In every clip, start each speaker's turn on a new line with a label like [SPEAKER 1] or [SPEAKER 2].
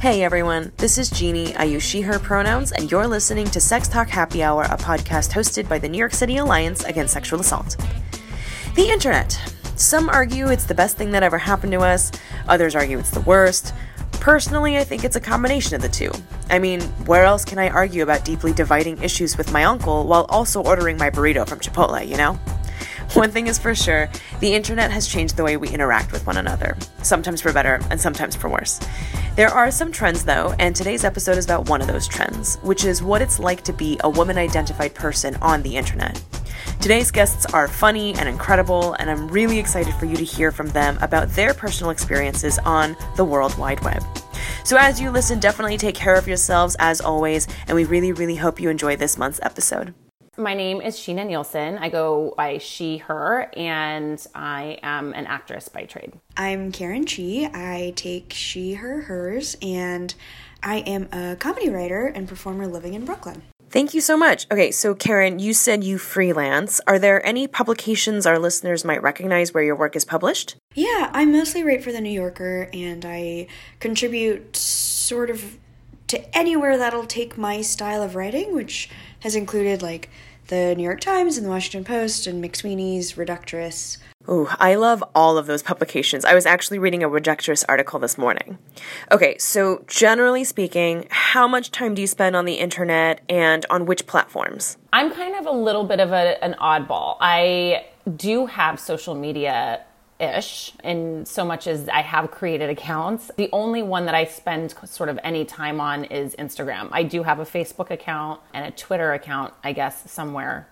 [SPEAKER 1] Hey everyone, this is Jeannie. I use she, her pronouns, and you're listening to Sex Talk Happy Hour, a podcast hosted by the New York City Alliance Against Sexual Assault. The internet. Some argue it's the best thing that ever happened to us, others argue it's the worst. Personally, I think it's a combination of the two. I mean, where else can I argue about deeply dividing issues with my uncle while also ordering my burrito from Chipotle, you know? One thing is for sure the internet has changed the way we interact with one another, sometimes for better and sometimes for worse. There are some trends though, and today's episode is about one of those trends, which is what it's like to be a woman identified person on the internet. Today's guests are funny and incredible, and I'm really excited for you to hear from them about their personal experiences on the World Wide Web. So, as you listen, definitely take care of yourselves as always, and we really, really hope you enjoy this month's episode.
[SPEAKER 2] My name is Sheena Nielsen. I go by she, her, and I am an actress by trade.
[SPEAKER 3] I'm Karen Chee. I take she, her, hers, and I am a comedy writer and performer living in Brooklyn.
[SPEAKER 1] Thank you so much. Okay, so Karen, you said you freelance. Are there any publications our listeners might recognize where your work is published?
[SPEAKER 3] Yeah, I mostly write for The New Yorker and I contribute sort of to anywhere that'll take my style of writing, which has included like the New York Times and the Washington Post and McSweeney's, Reductress.
[SPEAKER 1] Ooh, I love all of those publications. I was actually reading a Reductress article this morning. Okay, so generally speaking, how much time do you spend on the internet and on which platforms?
[SPEAKER 2] I'm kind of a little bit of a, an oddball. I do have social media ish in so much as I have created accounts. The only one that I spend sort of any time on is Instagram. I do have a Facebook account and a Twitter account, I guess, somewhere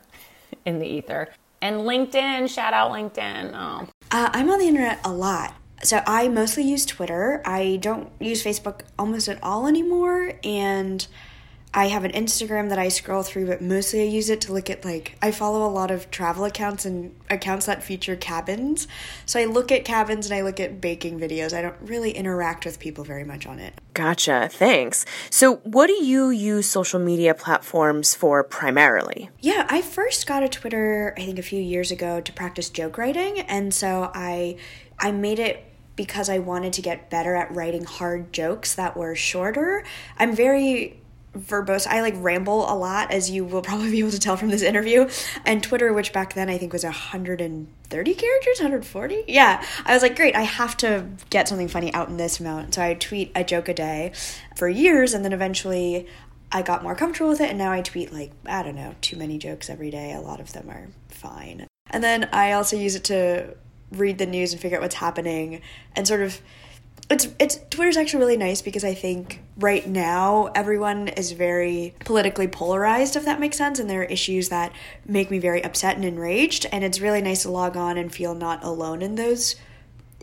[SPEAKER 2] in the ether. And LinkedIn, shout out LinkedIn. Oh.
[SPEAKER 3] Uh, I'm on the internet a lot. So I mostly use Twitter. I don't use Facebook almost at all anymore. And I have an Instagram that I scroll through, but mostly I use it to look at like I follow a lot of travel accounts and accounts that feature cabins. So I look at cabins and I look at baking videos. I don't really interact with people very much on it.
[SPEAKER 1] Gotcha. Thanks. So, what do you use social media platforms for primarily?
[SPEAKER 3] Yeah, I first got a Twitter I think a few years ago to practice joke writing, and so I I made it because I wanted to get better at writing hard jokes that were shorter. I'm very verbose. I like ramble a lot, as you will probably be able to tell from this interview. And Twitter, which back then I think was 130 characters, 140. Yeah, I was like, great, I have to get something funny out in this amount. So I tweet a joke a day for years, and then eventually I got more comfortable with it, and now I tweet like, I don't know, too many jokes every day. A lot of them are fine. And then I also use it to read the news and figure out what's happening and sort of it's it's Twitter's actually really nice because I think right now everyone is very politically polarized if that makes sense and there are issues that make me very upset and enraged and it's really nice to log on and feel not alone in those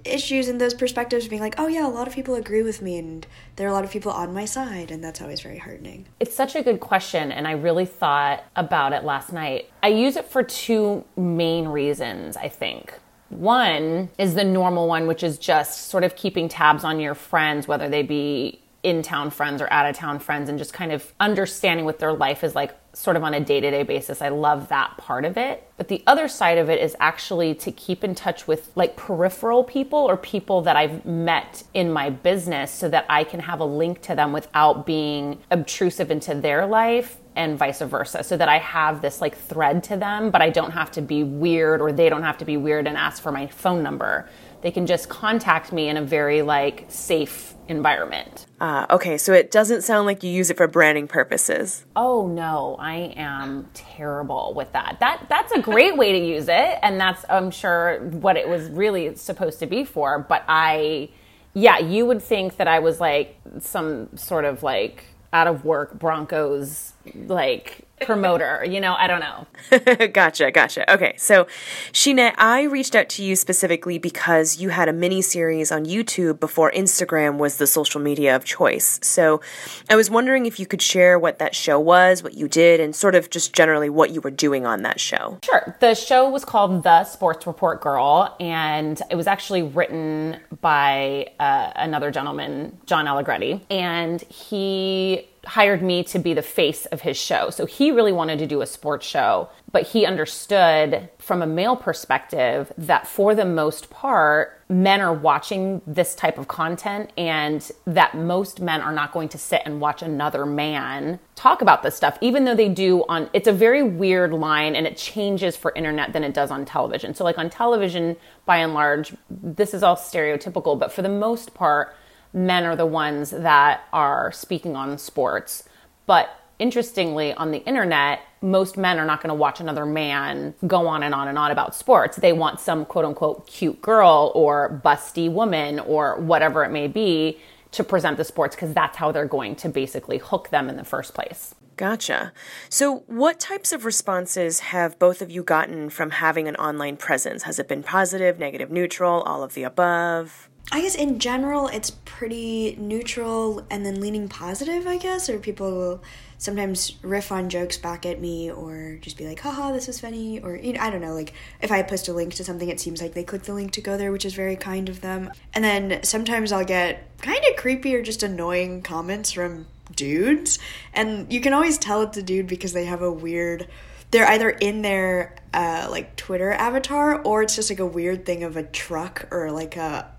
[SPEAKER 3] issues and those perspectives being like oh yeah a lot of people agree with me and there are a lot of people on my side and that's always very heartening.
[SPEAKER 2] It's such a good question and i really thought about it last night. I use it for two main reasons i think one is the normal one, which is just sort of keeping tabs on your friends, whether they be in town friends or out of town friends, and just kind of understanding what their life is like, sort of on a day to day basis. I love that part of it. But the other side of it is actually to keep in touch with like peripheral people or people that I've met in my business so that I can have a link to them without being obtrusive into their life and vice versa so that I have this like thread to them, but I don't have to be weird or they don't have to be weird and ask for my phone number. They can just contact me in a very like safe environment.
[SPEAKER 1] Uh, okay, so it doesn't sound like you use it for branding purposes.
[SPEAKER 2] Oh no, I am terrible with that. That that's a great way to use it, and that's I'm sure what it was really supposed to be for. But I, yeah, you would think that I was like some sort of like out of work Broncos like promoter, you know, I don't know.
[SPEAKER 1] gotcha, gotcha. Okay, so Sheena, I reached out to you specifically because you had a mini series on YouTube before Instagram was the social media of choice. So I was wondering if you could share what that show was, what you did, and sort of just generally what you were doing on that show.
[SPEAKER 2] Sure. The show was called The Sports Report Girl, and it was actually written by uh, another gentleman, John Allegretti, and he hired me to be the face of his show. So he really wanted to do a sports show, but he understood from a male perspective that for the most part, men are watching this type of content and that most men are not going to sit and watch another man talk about this stuff even though they do on it's a very weird line and it changes for internet than it does on television. So like on television by and large this is all stereotypical, but for the most part men are the ones that are speaking on sports. But interestingly, on the internet, most men are not going to watch another man go on and on and on about sports. They want some quote unquote cute girl or busty woman or whatever it may be to present the sports because that's how they're going to basically hook them in the first place.
[SPEAKER 1] Gotcha. So, what types of responses have both of you gotten from having an online presence? Has it been positive, negative, neutral, all of the above?
[SPEAKER 3] I guess in general it's pretty neutral and then leaning positive, I guess, or people will sometimes riff on jokes back at me or just be like, haha, this is funny, or you know, I don't know, like if I post a link to something, it seems like they click the link to go there, which is very kind of them. And then sometimes I'll get kind of creepy or just annoying comments from dudes, and you can always tell it's a dude because they have a weird they're either in their uh, like Twitter avatar or it's just like a weird thing of a truck or like a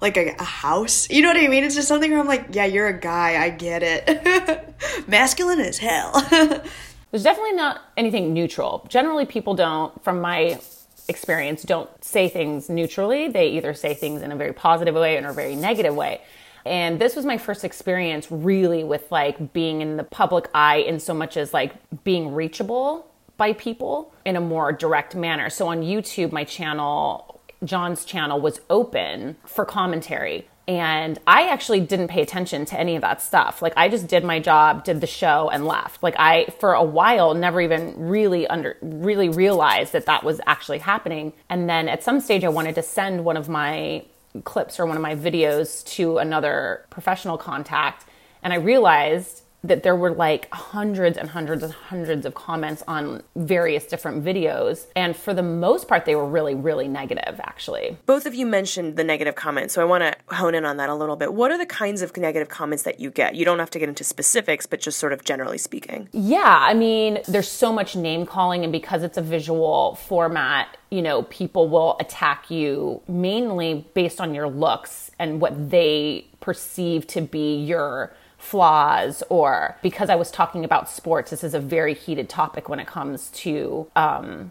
[SPEAKER 3] like a, a house. You know what I mean? It's just something where I'm like, yeah, you're a guy. I get it. Masculine as hell.
[SPEAKER 2] There's definitely not anything neutral. Generally, people don't, from my experience, don't say things neutrally. They either say things in a very positive way or a very negative way. And this was my first experience really with like being in the public eye in so much as like being reachable by people in a more direct manner. So on YouTube, my channel John's channel was open for commentary. And I actually didn't pay attention to any of that stuff. Like I just did my job, did the show and left. Like I for a while never even really under really realized that that was actually happening. And then at some stage I wanted to send one of my clips or one of my videos to another professional contact and I realized that there were like hundreds and hundreds and hundreds of comments on various different videos. And for the most part, they were really, really negative, actually.
[SPEAKER 1] Both of you mentioned the negative comments, so I want to hone in on that a little bit. What are the kinds of negative comments that you get? You don't have to get into specifics, but just sort of generally speaking.
[SPEAKER 2] Yeah, I mean, there's so much name calling, and because it's a visual format, you know, people will attack you mainly based on your looks and what they perceive to be your flaws or because I was talking about sports, this is a very heated topic when it comes to um,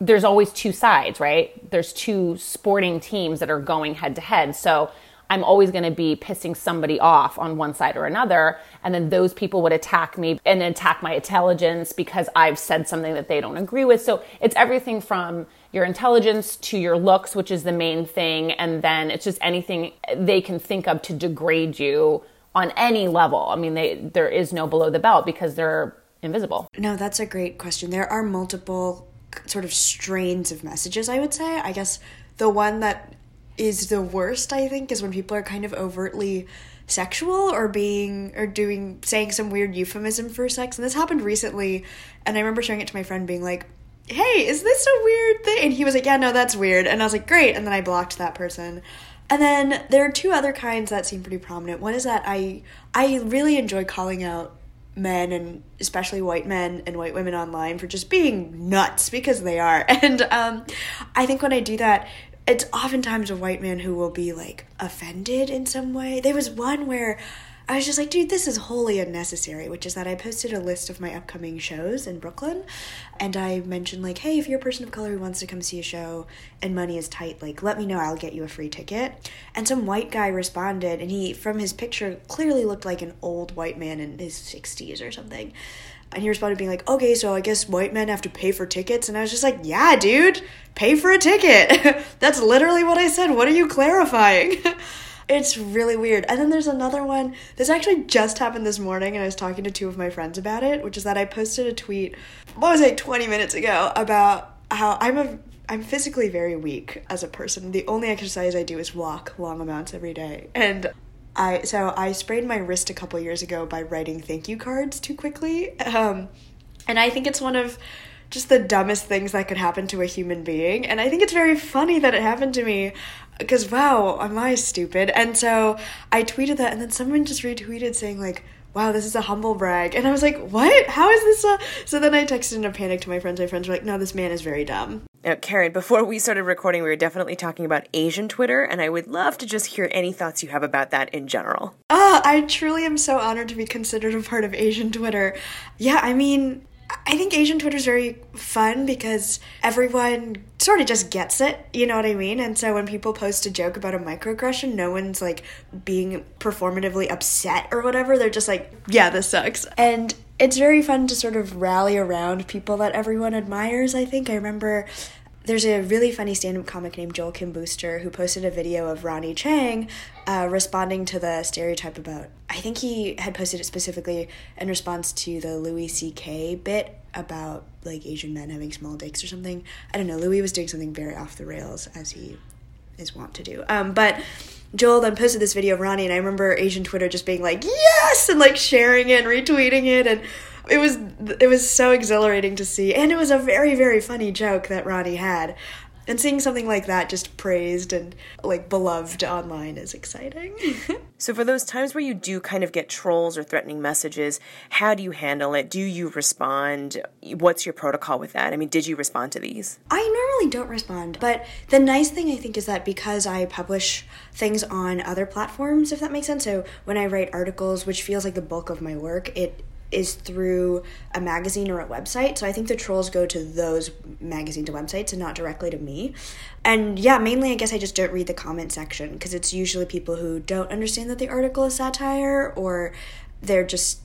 [SPEAKER 2] there's always two sides, right? There's two sporting teams that are going head to head. So I'm always going to be pissing somebody off on one side or another. And then those people would attack me and attack my intelligence because I've said something that they don't agree with. So it's everything from your intelligence to your looks, which is the main thing. And then it's just anything they can think of to degrade you on any level. I mean, they there is no below the belt because they're invisible.
[SPEAKER 3] No, that's a great question. There are multiple sort of strains of messages, I would say. I guess the one that is the worst, I think, is when people are kind of overtly sexual or being or doing saying some weird euphemism for sex. And this happened recently, and I remember showing it to my friend being like, "Hey, is this a weird thing?" And he was like, "Yeah, no, that's weird." And I was like, "Great." And then I blocked that person. And then there are two other kinds that seem pretty prominent. One is that I I really enjoy calling out men and especially white men and white women online for just being nuts because they are. And um, I think when I do that, it's oftentimes a white man who will be like offended in some way. There was one where I was just like, dude, this is wholly unnecessary, which is that I posted a list of my upcoming shows in Brooklyn and I mentioned, like, hey, if you're a person of color who wants to come see a show and money is tight, like, let me know, I'll get you a free ticket. And some white guy responded, and he, from his picture, clearly looked like an old white man in his 60s or something. And he responded being like, okay, so I guess white men have to pay for tickets. And I was just like, yeah, dude, pay for a ticket. That's literally what I said. What are you clarifying? It's really weird. And then there's another one. This actually just happened this morning, and I was talking to two of my friends about it, which is that I posted a tweet, what was it, 20 minutes ago, about how I'm a I'm physically very weak as a person. The only exercise I do is walk long amounts every day. And I so I sprained my wrist a couple years ago by writing thank you cards too quickly. Um, and I think it's one of just the dumbest things that could happen to a human being. And I think it's very funny that it happened to me because wow, am I stupid? And so I tweeted that, and then someone just retweeted saying like, wow, this is a humble brag. And I was like, what? How is this a. So then I texted in a panic to my friends. My friends were like, no, this man is very dumb.
[SPEAKER 1] Now, Karen, before we started recording, we were definitely talking about Asian Twitter, and I would love to just hear any thoughts you have about that in general.
[SPEAKER 3] Ah, I truly am so honored to be considered a part of Asian Twitter. Yeah, I mean, I think Asian Twitter is very fun because everyone sort of just gets it, you know what I mean? And so when people post a joke about a microaggression, no one's like being performatively upset or whatever. They're just like, yeah, this sucks. And it's very fun to sort of rally around people that everyone admires, I think. I remember there's a really funny stand-up comic named Joel Kim Booster who posted a video of Ronny Chieng uh, responding to the stereotype about. I think he had posted it specifically in response to the Louis C.K. bit about like Asian men having small dicks or something. I don't know. Louis was doing something very off the rails as he is wont to do. Um, but Joel then posted this video of Ronnie, and I remember Asian Twitter just being like, "Yes!" and like sharing it and retweeting it and it was it was so exhilarating to see and it was a very very funny joke that Ronny had and seeing something like that just praised and like beloved online is exciting.
[SPEAKER 1] so for those times where you do kind of get trolls or threatening messages, how do you handle it? Do you respond? What's your protocol with that? I mean, did you respond to these?
[SPEAKER 3] I normally don't respond, but the nice thing I think is that because I publish things on other platforms, if that makes sense. So when I write articles, which feels like the bulk of my work, it is through a magazine or a website. So I think the trolls go to those magazines and websites and not directly to me. And yeah, mainly I guess I just don't read the comment section because it's usually people who don't understand that the article is satire or they're just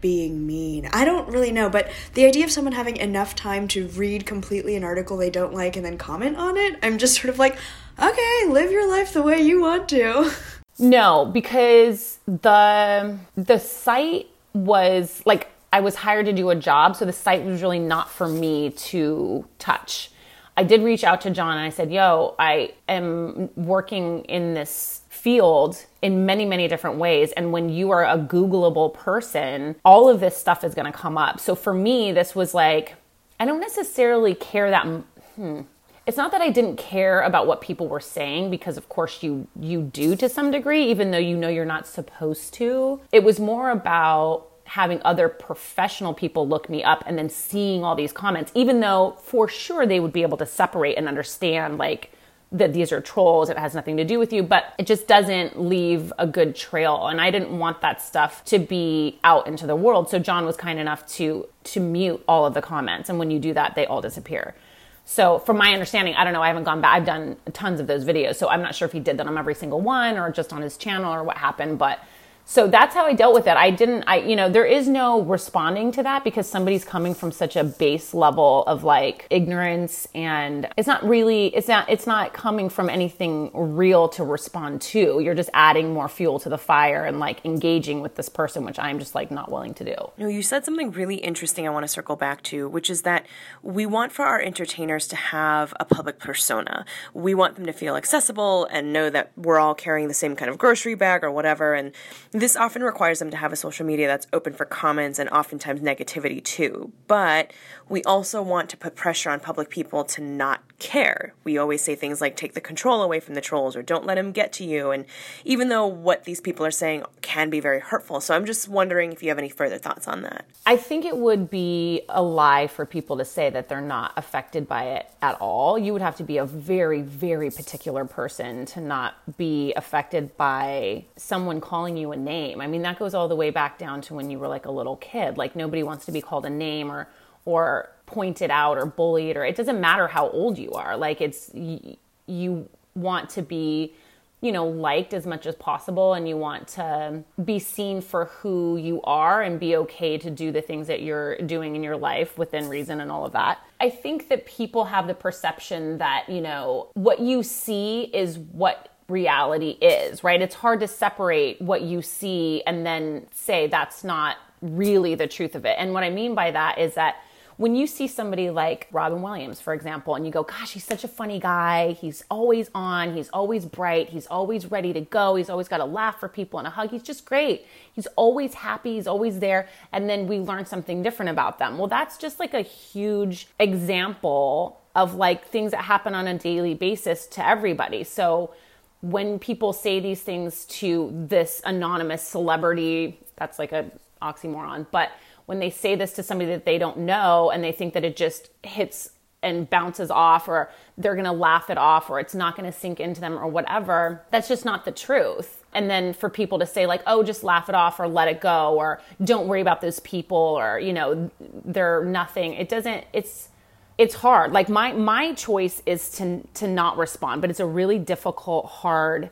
[SPEAKER 3] being mean. I don't really know, but the idea of someone having enough time to read completely an article they don't like and then comment on it, I'm just sort of like, okay, live your life the way you want to.
[SPEAKER 2] No, because the the site was like I was hired to do a job, so the site was really not for me to touch. I did reach out to John and I said, Yo, I am working in this field in many, many different ways. And when you are a Googleable person, all of this stuff is going to come up. So for me, this was like, I don't necessarily care that. Hmm, it's not that I didn't care about what people were saying because of course you you do to some degree even though you know you're not supposed to. It was more about having other professional people look me up and then seeing all these comments even though for sure they would be able to separate and understand like that these are trolls it has nothing to do with you but it just doesn't leave a good trail and i didn't want that stuff to be out into the world so john was kind enough to to mute all of the comments and when you do that they all disappear so, from my understanding, I don't know, I haven't gone back. I've done tons of those videos. So, I'm not sure if he did them on every single one or just on his channel or what happened. But so that's how I dealt with it. I didn't, I, you know, there is no responding to that because somebody's coming from such a base level of like ignorance and it's not really, it's not, it's not coming from anything real to respond to. You're just adding more fuel to the fire and like engaging with this person, which I'm just like not willing to do.
[SPEAKER 1] No, you said something really interesting I want to circle back to, which is that we want for our entertainers to have a public persona. We want them to feel accessible and know that we're all carrying the same kind of grocery bag or whatever. And this often requires them to have a social media that's open for comments and oftentimes negativity too. But we also want to put pressure on public people to not care. We always say things like take the control away from the trolls or don't let them get to you. And even though what these people are saying can be very hurtful. So I'm just wondering if you have any further thoughts on that.
[SPEAKER 2] I think it would be a lie for people to say that they're not affected by it at all. You would have to be a very, very particular person to not be affected by someone calling you a name. I mean, that goes all the way back down to when you were like a little kid. Like nobody wants to be called a name or or pointed out or bullied or it doesn't matter how old you are. Like it's you want to be you know liked as much as possible and you want to be seen for who you are and be okay to do the things that you're doing in your life within reason and all of that. I think that people have the perception that you know what you see is what reality is right it's hard to separate what you see and then say that's not really the truth of it and what i mean by that is that when you see somebody like Robin Williams, for example, and you go, gosh, he's such a funny guy. He's always on. He's always bright. He's always ready to go. He's always got a laugh for people and a hug. He's just great. He's always happy. He's always there. And then we learn something different about them. Well, that's just like a huge example of like things that happen on a daily basis to everybody. So when people say these things to this anonymous celebrity, that's like a oxymoron, but when they say this to somebody that they don't know and they think that it just hits and bounces off or they're going to laugh it off or it's not going to sink into them or whatever, that's just not the truth. And then for people to say like, "Oh, just laugh it off or let it go or don't worry about those people or, you know, they're nothing." It doesn't it's it's hard. Like my my choice is to to not respond, but it's a really difficult hard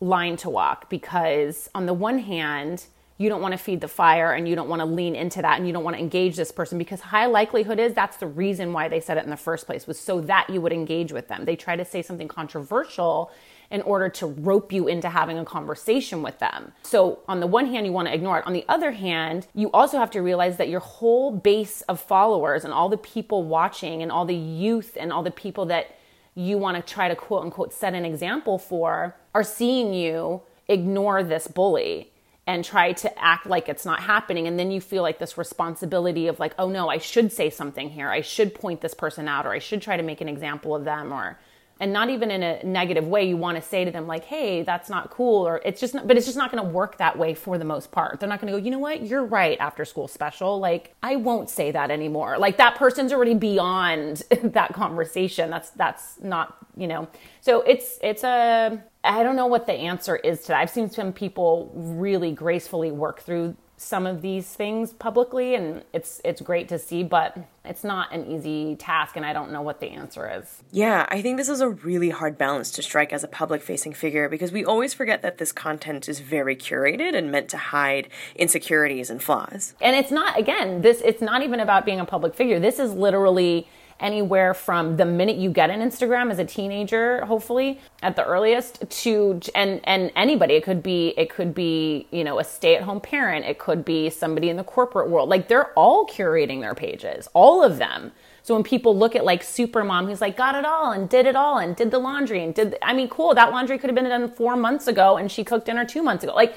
[SPEAKER 2] line to walk because on the one hand, you don't want to feed the fire and you don't want to lean into that and you don't want to engage this person because high likelihood is that's the reason why they said it in the first place was so that you would engage with them. They try to say something controversial in order to rope you into having a conversation with them. So, on the one hand, you want to ignore it. On the other hand, you also have to realize that your whole base of followers and all the people watching and all the youth and all the people that you want to try to quote unquote set an example for are seeing you ignore this bully and try to act like it's not happening and then you feel like this responsibility of like oh no I should say something here I should point this person out or I should try to make an example of them or and not even in a negative way you want to say to them like hey that's not cool or it's just not, but it's just not going to work that way for the most part. They're not going to go you know what? You're right after school special. Like i won't say that anymore. Like that person's already beyond that conversation. That's that's not you know. So it's it's a i don't know what the answer is to that. I've seen some people really gracefully work through some of these things publicly and it's it's great to see but it's not an easy task and I don't know what the answer is.
[SPEAKER 1] Yeah, I think this is a really hard balance to strike as a public facing figure because we always forget that this content is very curated and meant to hide insecurities and flaws.
[SPEAKER 2] And it's not again, this it's not even about being a public figure. This is literally anywhere from the minute you get an Instagram as a teenager, hopefully at the earliest, to and and anybody. It could be it could be you know a stay at home parent. It could be somebody in the corporate world. Like they're all curating their pages, all of them. So when people look at like super mom who's like got it all and did it all and did the laundry and did the, I mean cool that laundry could have been done 4 months ago and she cooked dinner 2 months ago. Like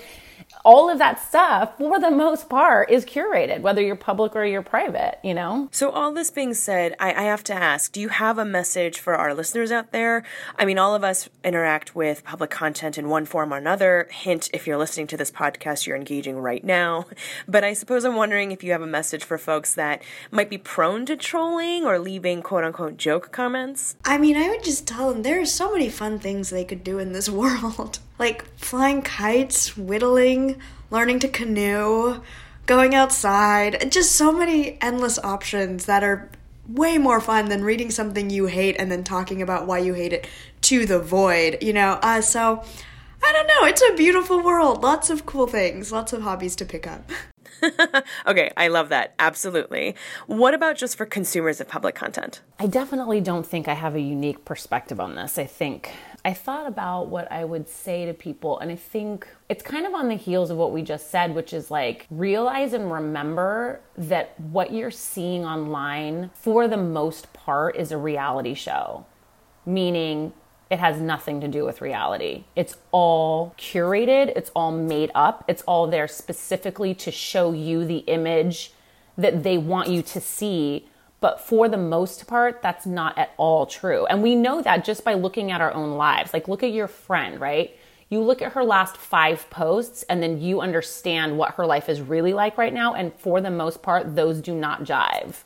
[SPEAKER 2] all of that stuff, for the most part, is curated, whether you're public or you're private, you know?
[SPEAKER 1] So, all this being said, I, I, have to ask do you have a message for our listeners out there? I mean, all of us interact with public content in one form or another. Hint, if you're listening to this podcast, you're engaging right now. But I suppose I'm wondering if you have a message for folks that might be prone to trolling or leaving quote unquote joke comments.
[SPEAKER 3] I mean, I would just tell them there are so many fun things they could do in this world like flying kites, whittling, learning to canoe, going outside, just so many endless options that are way more fun than reading something you hate and then talking about why you hate it to the void, you know? Uh, so, I don't know, it's a beautiful world. Lots of cool things, lots of hobbies to pick up.
[SPEAKER 1] okay, I love that. Absolutely. What about just for consumers of public content?
[SPEAKER 2] I definitely don't think I have a unique perspective on this. I think I thought about what I would say to people, and I think it's kind of on the heels of what we just said, which is like realize and remember that what you're seeing online, for the most part, is a reality show, meaning it has nothing to do with reality. It's all curated, it's all made up, it's all there specifically to show you the image that they want you to see but for the most part, that's not at all true. And we know that just by looking at our own lives. Like, look at your friend, right? You look at her last five posts and then you understand what her life is really like right now. And for the most part, those do not jive.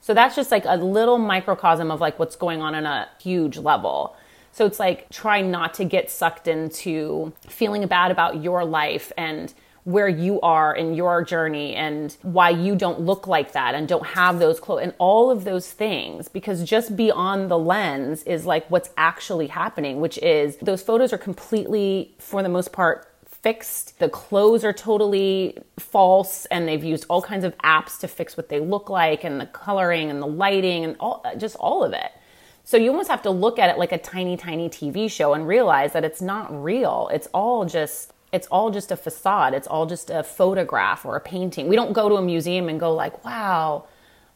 [SPEAKER 2] So that's just like a little microcosm of like what's going on on a huge level. So it's like try not to get sucked into feeling bad about your life and where you are in your journey and why you don't look like that and don't have those clothes and all of those things because just beyond the lens is like what's actually happening which is those photos are completely for the most part fixed the clothes are totally false and they've used all kinds of apps to fix what they look like and the coloring and the lighting and all just all of it so you almost have to look at it like a tiny, tiny TV show and realize that it's not real. It's all just it's all just a facade. It's all just a photograph or a painting. We don't go to a museum and go like, "Wow,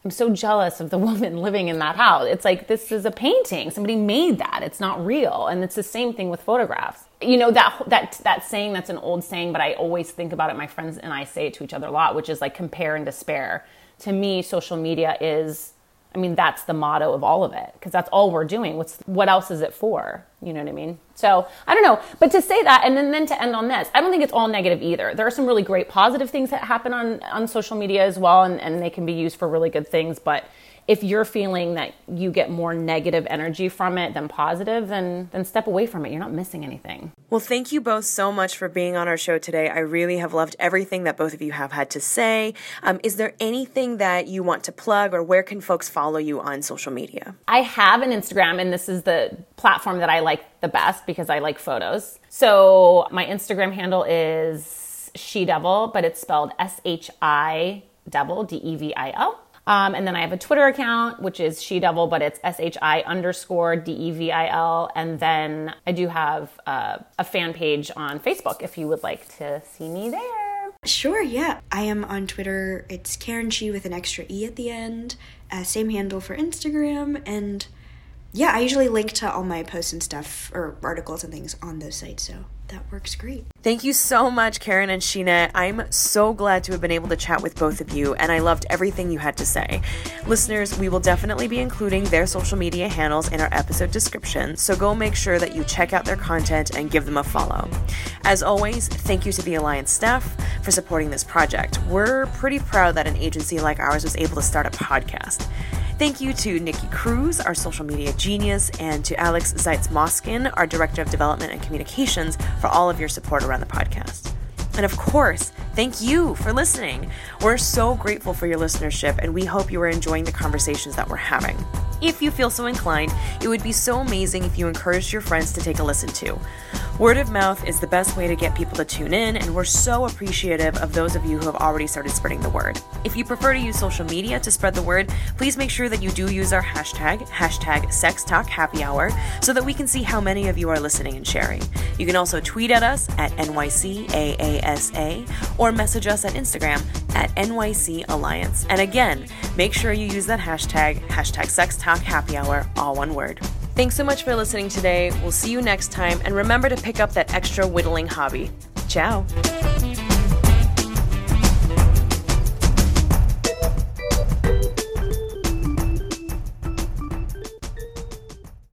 [SPEAKER 2] I'm so jealous of the woman living in that house." It's like this is a painting. Somebody made that. It's not real. And it's the same thing with photographs. You know that that that saying that's an old saying, but I always think about it. My friends and I say it to each other a lot, which is like compare and despair. To me, social media is I mean, that's the motto of all of it because that's all we're doing. What's what else is it for? You know what I mean? So I don't know. But to say that and then, then to end on this, I don't think it's all negative either. There are some really great positive things that happen on, on social media as well, and, and they can be used for really good things. But if you're feeling that you get more negative energy from it than positive, then then step away from it. You're not missing anything.
[SPEAKER 1] Well, thank you both so much for being on our show today. I really have loved everything that both of you have had to say. Um, is there anything that you want to plug, or where can folks follow you on social media?
[SPEAKER 2] I have an Instagram, and this is the platform that I like the best because I like photos. So my Instagram handle is she devil, but it's spelled S H I devil, D E V I L. Um, and then I have a Twitter account, which is She Devil, but it's S H I underscore D E V I L. And then I do have uh, a fan page on Facebook if you would like to see me there.
[SPEAKER 3] Sure, yeah. I am on Twitter. It's Karen Chee with an extra E at the end. Uh, same handle for Instagram. And yeah, I usually link to all my posts and stuff or articles and things on those sites. So that works great.
[SPEAKER 1] Thank you so much, Karen and Sheena. I'm so glad to have been able to chat with both of you, and I loved everything you had to say. Listeners, we will definitely be including their social media handles in our episode description, so go make sure that you check out their content and give them a follow. As always, thank you to the Alliance staff for supporting this project. We're pretty proud that an agency like ours was able to start a podcast. Thank you to Nikki Cruz, our social media genius, and to Alex Zeitz Moskin, our Director of Development and Communications, for all of your support around the podcast. And of course, thank you for listening. We're so grateful for your listenership, and we hope you are enjoying the conversations that we're having. If you feel so inclined, it would be so amazing if you encouraged your friends to take a listen to. Word of mouth is the best way to get people to tune in, and we're so appreciative of those of you who have already started spreading the word. If you prefer to use social media to spread the word, please make sure that you do use our hashtag, hashtag Sex Talk Happy Hour, so that we can see how many of you are listening and sharing. You can also tweet at us at NYCAASA or message us at Instagram at NYC Alliance. And again, make sure you use that hashtag, hashtag Sex Happy Hour, all one word. Thanks so much for listening today. We'll see you next time, and remember to pick up that extra whittling hobby. Ciao.